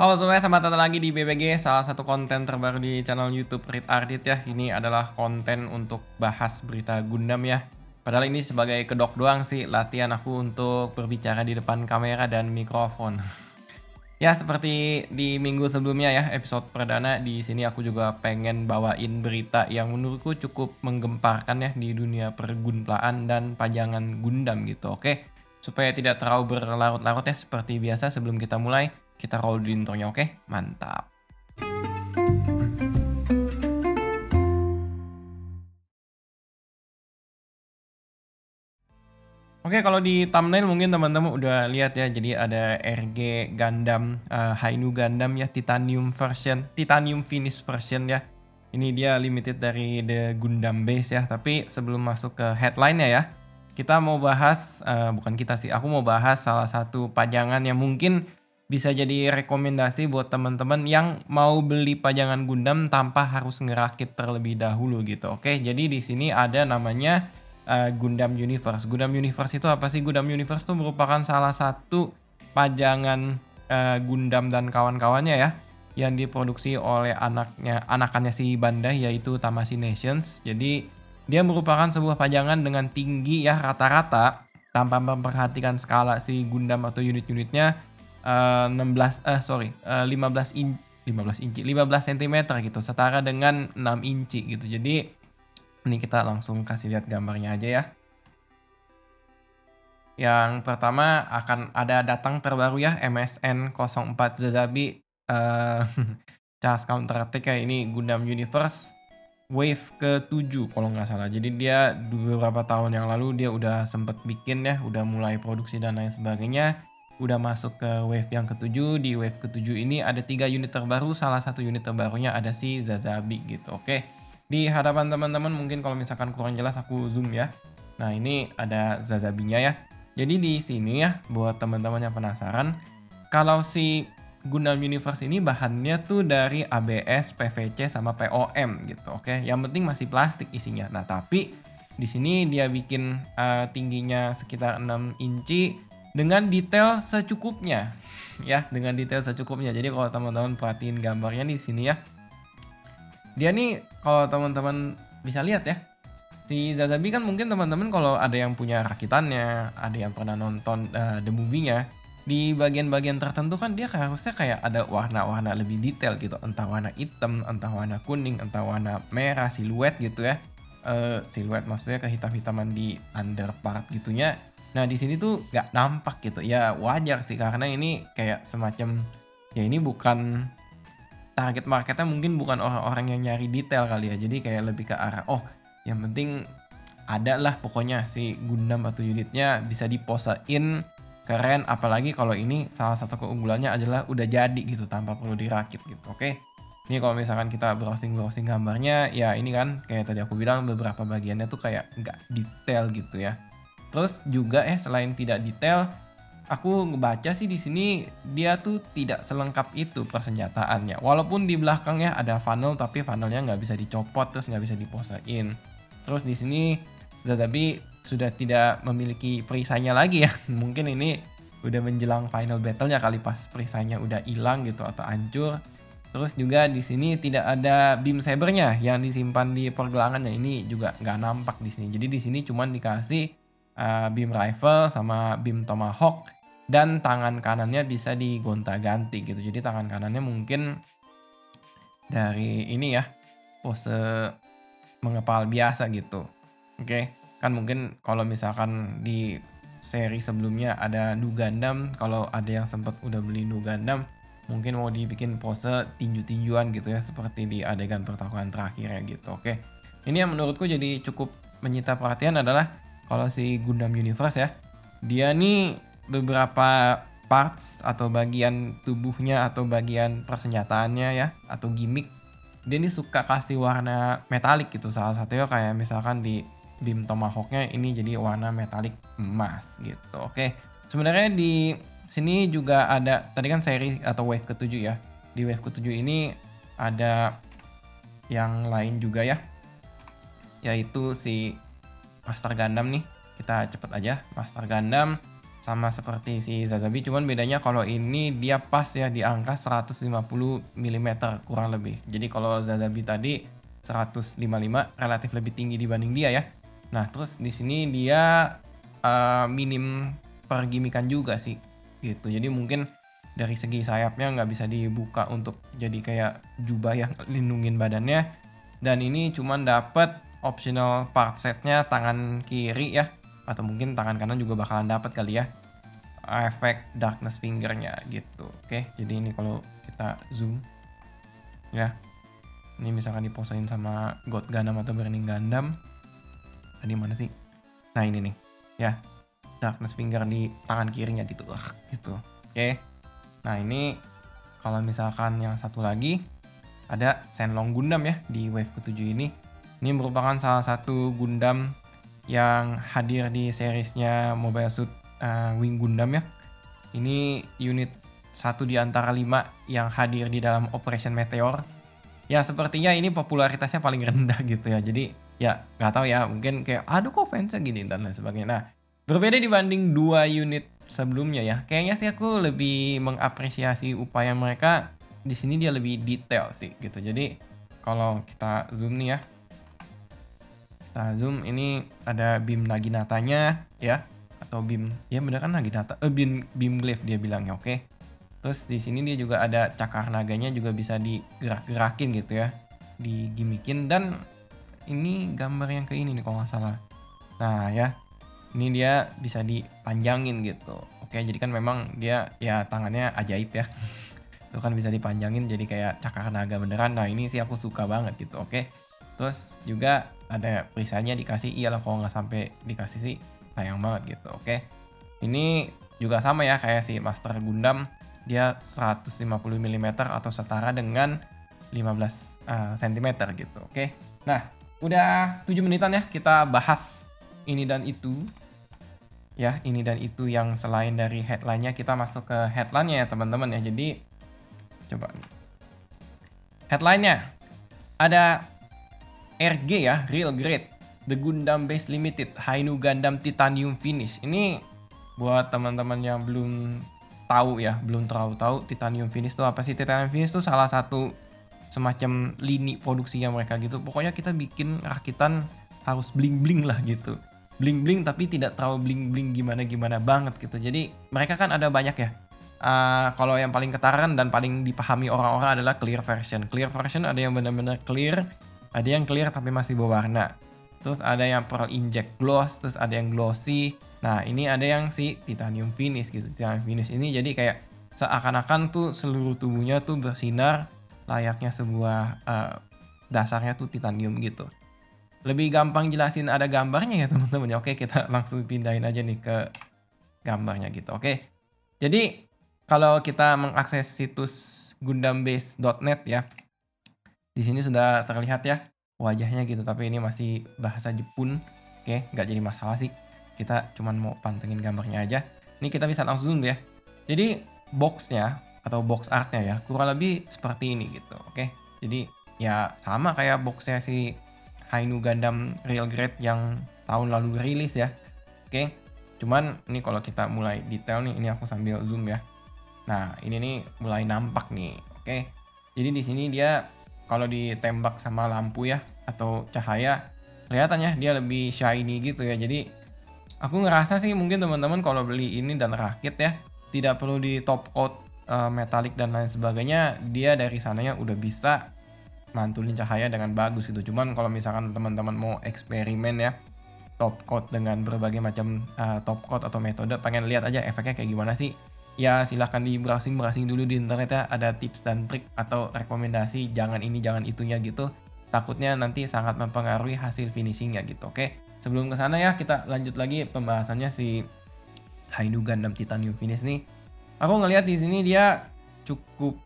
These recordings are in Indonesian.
Halo semuanya, selamat datang lagi di BBG, salah satu konten terbaru di channel YouTube Read Ardit ya. Ini adalah konten untuk bahas berita Gundam ya. Padahal ini sebagai kedok doang sih latihan aku untuk berbicara di depan kamera dan mikrofon. ya seperti di minggu sebelumnya ya episode perdana di sini aku juga pengen bawain berita yang menurutku cukup menggemparkan ya di dunia pergunplaan dan pajangan Gundam gitu. Oke, supaya tidak terlalu berlarut-larut ya seperti biasa sebelum kita mulai kita roll di intronya, oke? Mantap. Oke, kalau di thumbnail mungkin teman-teman udah lihat ya. Jadi ada RG Gundam, uh, Hainu Gundam ya, Titanium version, Titanium finish version ya. Ini dia limited dari The Gundam Base ya. Tapi sebelum masuk ke headline-nya ya, kita mau bahas, uh, bukan kita sih, aku mau bahas salah satu pajangan yang mungkin bisa jadi rekomendasi buat teman-teman yang mau beli pajangan Gundam tanpa harus ngerakit terlebih dahulu gitu. Oke, jadi di sini ada namanya uh, Gundam Universe. Gundam Universe itu apa sih? Gundam Universe itu merupakan salah satu pajangan uh, Gundam dan kawan-kawannya ya yang diproduksi oleh anaknya anakannya si Bandai yaitu Tamashii Nations. Jadi dia merupakan sebuah pajangan dengan tinggi ya rata-rata tanpa memperhatikan skala si Gundam atau unit-unitnya uh, 16 eh sorry uh, 15 in 15 inci 15 cm gitu setara dengan 6 inci gitu. Jadi ini kita langsung kasih lihat gambarnya aja ya. Yang pertama akan ada datang terbaru ya MSN 04 Zazabi uh, Charles Counter Attack ya ini Gundam Universe wave ke-7 kalau nggak salah. Jadi dia beberapa tahun yang lalu dia udah sempet bikin ya, udah mulai produksi dan lain sebagainya udah masuk ke wave yang ketujuh. Di wave ketujuh ini ada tiga unit terbaru. Salah satu unit terbarunya ada si Zazabi gitu. Oke. Di hadapan teman-teman mungkin kalau misalkan kurang jelas aku zoom ya. Nah ini ada Zazabinya ya. Jadi di sini ya buat teman-teman yang penasaran. Kalau si Gundam Universe ini bahannya tuh dari ABS, PVC sama POM gitu. Oke, yang penting masih plastik isinya. Nah, tapi di sini dia bikin uh, tingginya sekitar 6 inci dengan detail secukupnya. Ya dengan detail secukupnya. Jadi kalau teman-teman perhatiin gambarnya di sini ya. Dia nih kalau teman-teman bisa lihat ya si Zazabi kan mungkin teman-teman kalau ada yang punya rakitannya ada yang pernah nonton uh, the movie-nya di bagian-bagian tertentu kan dia harusnya kayak ada warna-warna lebih detail gitu. Entah warna hitam entah warna kuning entah warna merah siluet gitu ya. Uh, siluet maksudnya kehitam-hitaman di under part gitunya Nah di sini tuh nggak nampak gitu. Ya wajar sih karena ini kayak semacam ya ini bukan target marketnya mungkin bukan orang-orang yang nyari detail kali ya. Jadi kayak lebih ke arah oh yang penting ada lah pokoknya si Gundam atau unitnya bisa diposein keren apalagi kalau ini salah satu keunggulannya adalah udah jadi gitu tanpa perlu dirakit gitu oke ini kalau misalkan kita browsing browsing gambarnya ya ini kan kayak tadi aku bilang beberapa bagiannya tuh kayak nggak detail gitu ya Terus juga ya selain tidak detail, aku ngebaca sih di sini dia tuh tidak selengkap itu persenjataannya. Walaupun di belakangnya ada funnel tapi funnelnya nggak bisa dicopot terus nggak bisa diposain. Terus di sini Zazabi sudah tidak memiliki perisainya lagi ya. Mungkin ini udah menjelang final battle-nya kali pas perisainya udah hilang gitu atau hancur. Terus juga di sini tidak ada beam sabernya yang disimpan di pergelangannya ini juga nggak nampak di sini. Jadi di sini cuma dikasih uh, beam rifle sama beam tomahawk dan tangan kanannya bisa digonta-ganti gitu. Jadi tangan kanannya mungkin dari ini ya pose mengepal biasa gitu. Oke, okay? kan mungkin kalau misalkan di seri sebelumnya ada Nu Gundam, kalau ada yang sempat udah beli Nu Gundam, mungkin mau dibikin pose tinju-tinjuan gitu ya seperti di adegan pertarungan terakhir ya gitu. Oke. Ini yang menurutku jadi cukup menyita perhatian adalah kalau si Gundam Universe ya dia nih beberapa parts atau bagian tubuhnya atau bagian persenjataannya ya atau gimmick dia nih suka kasih warna metalik gitu. Salah satunya kayak misalkan di beam tomahawknya ini jadi warna metalik emas gitu. Oke sebenarnya di sini juga ada tadi kan seri atau wave ketujuh ya. Di wave ketujuh ini ada yang lain juga ya yaitu si Master Gundam nih. Kita cepet aja Master Gundam sama seperti si Zazabi. Cuman bedanya kalau ini dia pas ya di angka 150 mm kurang lebih. Jadi kalau Zazabi tadi 155 relatif lebih tinggi dibanding dia ya. Nah terus di sini dia uh, minim pergimikan juga sih gitu. Jadi mungkin dari segi sayapnya nggak bisa dibuka untuk jadi kayak jubah yang lindungin badannya. Dan ini cuman dapat optional part setnya tangan kiri ya. Atau mungkin tangan kanan juga bakalan dapat kali ya. Efek darkness fingernya gitu. Oke jadi ini kalau kita zoom ya. Ini misalkan diposain sama God Gundam atau Burning Gundam. Tadi mana sih? Nah ini nih ya. Darkness finger di tangan kirinya gitu Wah, gitu. Oke. Nah ini kalau misalkan yang satu lagi ada Shenlong Gundam ya di wave ketujuh ini ini merupakan salah satu Gundam yang hadir di seriesnya Mobile Suit uh, Wing Gundam ya. Ini unit satu di antara lima yang hadir di dalam Operation Meteor. Ya sepertinya ini popularitasnya paling rendah gitu ya. Jadi ya nggak tahu ya mungkin kayak aduh kok fansnya gini dan lain sebagainya. Nah berbeda dibanding dua unit sebelumnya ya. Kayaknya sih aku lebih mengapresiasi upaya mereka di sini dia lebih detail sih gitu. Jadi kalau kita zoom nih ya kita zoom ini ada beam naginatanya ya. Atau beam ya bener kan naginata eh beam beam glaive dia bilangnya oke. Okay? terus di sini dia juga ada cakar naganya juga bisa digerak-gerakin gitu ya digimikin. Dan ini gambar yang ke ini nih kalau nggak salah. Nah ya ini dia bisa dipanjangin gitu. Oke jadi kan memang dia ya tangannya ajaib ya. Itu kan bisa dipanjangin jadi kayak cakar naga beneran. Nah ini sih aku suka banget gitu oke terus juga ada perisanya dikasih iyalah kalau nggak sampai dikasih sih sayang banget gitu oke? Ini juga sama ya kayak si Master Gundam. Dia 150 mm atau setara dengan 15 uh, cm gitu oke? Nah udah 7 menitan ya kita bahas ini dan itu. Ya ini dan itu yang selain dari headline-nya kita masuk ke headline-nya ya teman-teman ya. Jadi coba headline-nya. Ada RG ya, Real Great. The Gundam Base Limited Hainu Gundam Titanium Finish. Ini buat teman-teman yang belum tahu ya, belum terlalu tahu Titanium Finish itu apa sih? Titanium Finish itu salah satu semacam lini produksinya mereka gitu. Pokoknya kita bikin rakitan harus bling-bling lah gitu. Bling-bling tapi tidak terlalu bling-bling gimana-gimana banget gitu. Jadi mereka kan ada banyak ya. Uh, kalau yang paling ketaran dan paling dipahami orang-orang adalah clear version. Clear version ada yang benar-benar clear, ada yang clear tapi masih berwarna. Terus ada yang pearl inject gloss terus ada yang glossy. Nah ini ada yang si titanium finish gitu. Titanium finish ini jadi kayak seakan-akan tuh seluruh tubuhnya tuh bersinar layaknya sebuah uh, dasarnya tuh titanium gitu. Lebih gampang jelasin ada gambarnya ya teman-teman. Oke kita langsung pindahin aja nih ke gambarnya gitu oke? Jadi kalau kita mengakses situs gundambase.net ya di sini sudah terlihat ya wajahnya gitu, tapi ini masih bahasa Jepun. Oke, nggak jadi masalah sih. Kita cuman mau pantengin gambarnya aja. Ini kita bisa langsung zoom ya. Jadi boxnya atau box artnya ya kurang lebih seperti ini gitu. Oke, jadi ya sama kayak boxnya si Hainu Gundam Real Grade yang tahun lalu rilis ya. Oke, cuman ini kalau kita mulai detail nih, ini aku sambil zoom ya. Nah, ini nih mulai nampak nih. Oke, jadi di sini dia kalau ditembak sama lampu ya atau cahaya kelihatannya dia lebih shiny gitu ya. Jadi aku ngerasa sih mungkin teman-teman kalau beli ini dan rakit ya tidak perlu di top coat uh, metalik dan lain sebagainya dia dari sananya udah bisa mantulin cahaya dengan bagus gitu. Cuman kalau misalkan teman-teman mau eksperimen ya top coat dengan berbagai macam uh, top coat atau metode pengen lihat aja efeknya kayak gimana sih ya silahkan di browsing browsing dulu di internet ya. Ada tips dan trik atau rekomendasi jangan ini jangan itunya gitu. Takutnya nanti sangat mempengaruhi hasil finishingnya gitu oke? Sebelum ke sana ya kita lanjut lagi pembahasannya si Hainu Gundam Titanium Finish nih. Aku ngelihat di sini dia cukup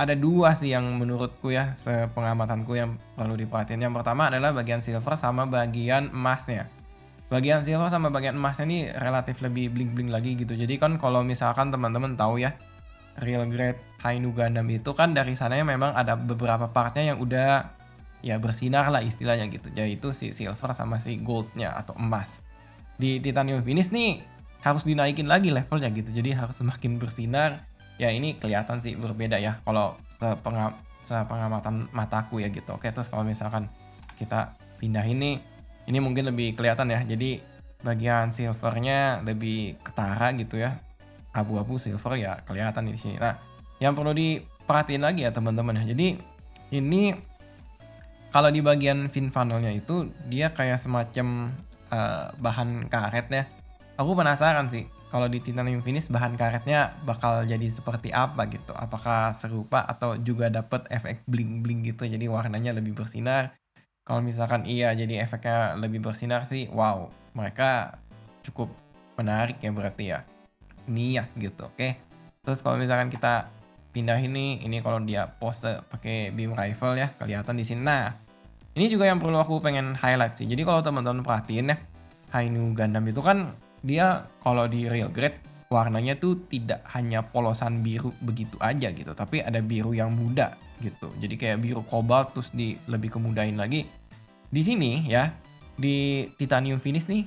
ada dua sih yang menurutku ya sepengamatanku yang perlu diperhatiin. Yang pertama adalah bagian silver sama bagian emasnya bagian silver sama bagian emasnya ini relatif lebih bling-bling lagi gitu. Jadi kan kalau misalkan teman-teman tahu ya, real grade Hainu Gundam itu kan dari sananya memang ada beberapa partnya yang udah ya bersinar lah istilahnya gitu. Yaitu si silver sama si goldnya atau emas. Di titanium finish nih harus dinaikin lagi levelnya gitu jadi harus semakin bersinar ya ini kelihatan sih berbeda ya kalau pengamatan mataku ya gitu oke terus kalau misalkan kita pindah ini ini mungkin lebih kelihatan ya. Jadi bagian silvernya lebih ketara gitu ya. Abu-abu silver ya kelihatan di sini. Nah yang perlu diperhatiin lagi ya teman-teman ya. Jadi ini kalau di bagian fin funnelnya itu dia kayak semacam uh, bahan karet ya. Aku penasaran sih kalau di titanium finish bahan karetnya bakal jadi seperti apa gitu? Apakah serupa atau juga dapat efek bling bling gitu? Jadi warnanya lebih bersinar kalau misalkan iya jadi efeknya lebih bersinar sih wow mereka cukup menarik ya berarti ya. Niat gitu oke. Terus kalau misalkan kita pindah ini ini kalau dia pose pakai beam rifle ya kelihatan di sini. Nah ini juga yang perlu aku pengen highlight sih. Jadi kalau teman-teman perhatiin ya Hainu Gundam itu kan dia kalau di real grade warnanya tuh tidak hanya polosan biru begitu aja gitu, tapi ada biru yang muda gitu. Jadi kayak biru kobalt terus di lebih kemudahin lagi. Di sini ya, di titanium finish nih.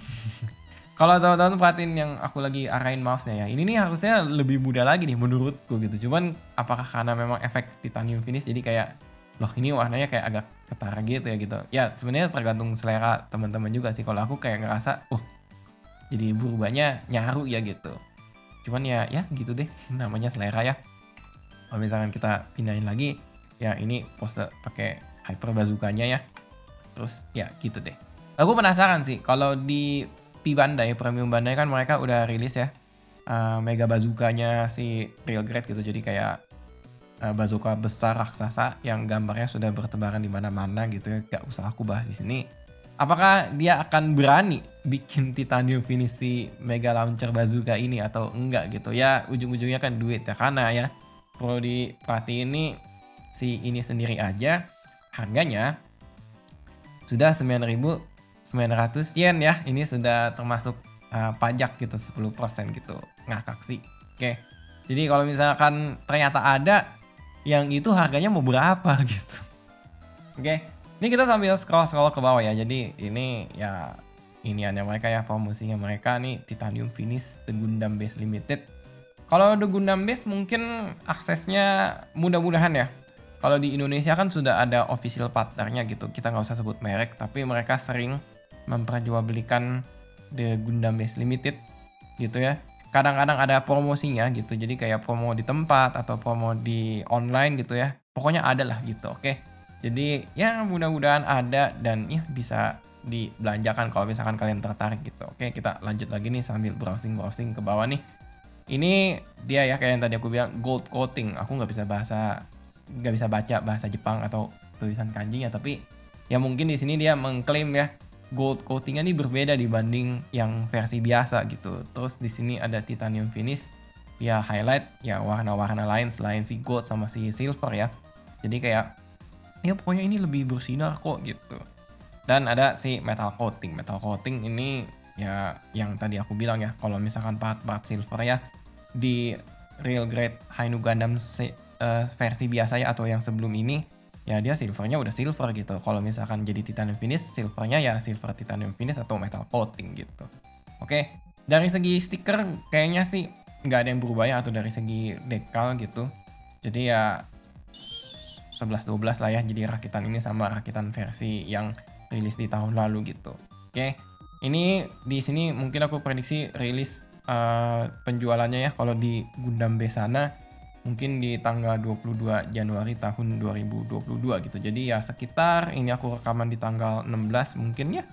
kalau teman-teman perhatiin yang aku lagi arahin mouse-nya ya, ini nih harusnya lebih muda lagi nih menurutku gitu. Cuman apakah karena memang efek titanium finish jadi kayak loh ini warnanya kayak agak ketara gitu ya gitu. Ya sebenarnya tergantung selera teman-teman juga sih. Kalau aku kayak ngerasa, oh jadi berubahnya nyaru ya gitu cuman ya ya gitu deh namanya selera ya kalau misalkan kita pindahin lagi ya ini pose pakai hyper bazukanya ya. Terus ya gitu deh. Aku penasaran sih kalau di P Bandai Premium Bandai kan mereka udah rilis ya uh, mega bazukanya si real grade gitu. Jadi kayak uh, bazooka besar raksasa yang gambarnya sudah bertebaran di mana-mana gitu ya. Gak usah aku bahas di sini. Apakah dia akan berani bikin titanium finish mega launcher bazooka ini atau enggak gitu? Ya ujung-ujungnya kan duit ya. Karena ya perlu diperhatiin ini si ini sendiri aja harganya sudah 9.900 yen ya ini sudah termasuk uh, pajak gitu 10% gitu ngakak sih oke jadi kalau misalkan ternyata ada yang itu harganya mau berapa gitu oke ini kita sambil scroll-scroll ke bawah ya. Jadi ini ya ini hanya mereka ya promosinya mereka nih Titanium Finish The Gundam Base Limited. Kalau The Gundam Base mungkin aksesnya mudah-mudahan ya. Kalau di Indonesia kan sudah ada official partnernya gitu. Kita nggak usah sebut merek, tapi mereka sering memperjualbelikan The Gundam Base Limited gitu ya. Kadang-kadang ada promosinya gitu. Jadi kayak promo di tempat atau promo di online gitu ya. Pokoknya ada lah gitu. Oke. Jadi ya mudah-mudahan ada dan ya bisa dibelanjakan kalau misalkan kalian tertarik gitu. Oke kita lanjut lagi nih sambil browsing-browsing ke bawah nih. Ini dia ya kayak yang tadi aku bilang gold coating. Aku nggak bisa bahasa nggak bisa baca bahasa Jepang atau tulisan kanji ya tapi ya mungkin di sini dia mengklaim ya gold coatingnya ini berbeda dibanding yang versi biasa gitu. Terus di sini ada titanium finish, ya highlight ya warna-warna lain selain si gold sama si silver ya. Jadi kayak ya pokoknya ini lebih bersinar kok gitu dan ada si metal coating metal coating ini ya yang tadi aku bilang ya kalau misalkan part-part silver ya di real grade Hainu Gundam uh, versi biasa ya atau yang sebelum ini ya dia silvernya udah silver gitu. Kalau misalkan jadi titanium finish silvernya ya silver titanium finish atau metal coating gitu. Oke dari segi stiker kayaknya sih nggak ada yang berubah ya atau dari segi dekal gitu. Jadi ya 11-12 lah ya jadi rakitan ini sama rakitan versi yang rilis di tahun lalu gitu. Oke ini di sini mungkin aku prediksi rilis uh, penjualannya ya kalau di Gundam Besana mungkin di tanggal 22 Januari tahun 2022 gitu. Jadi ya sekitar ini aku rekaman di tanggal 16 mungkin ya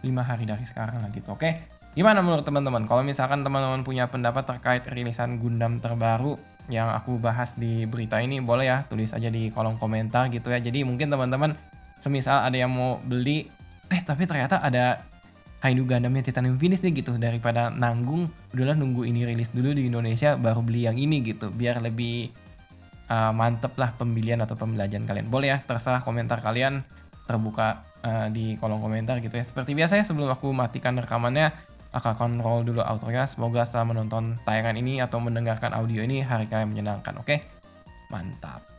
5 hari dari sekarang lah gitu. Oke gimana menurut teman-teman? Kalau misalkan teman-teman punya pendapat terkait rilisan Gundam terbaru yang aku bahas di berita ini boleh ya tulis aja di kolom komentar gitu ya. Jadi mungkin teman-teman semisal ada yang mau beli eh tapi ternyata ada Hainu Gundamnya Titanium Finish nih gitu daripada nanggung udahlah nunggu ini rilis dulu di Indonesia baru beli yang ini gitu biar lebih uh, mantep lah pembelian atau pembelajaran kalian boleh ya terserah komentar kalian terbuka uh, di kolom komentar gitu ya seperti biasa ya sebelum aku matikan rekamannya akan kontrol dulu autonya. Semoga setelah menonton tayangan ini atau mendengarkan audio ini hari kalian menyenangkan. Oke, mantap.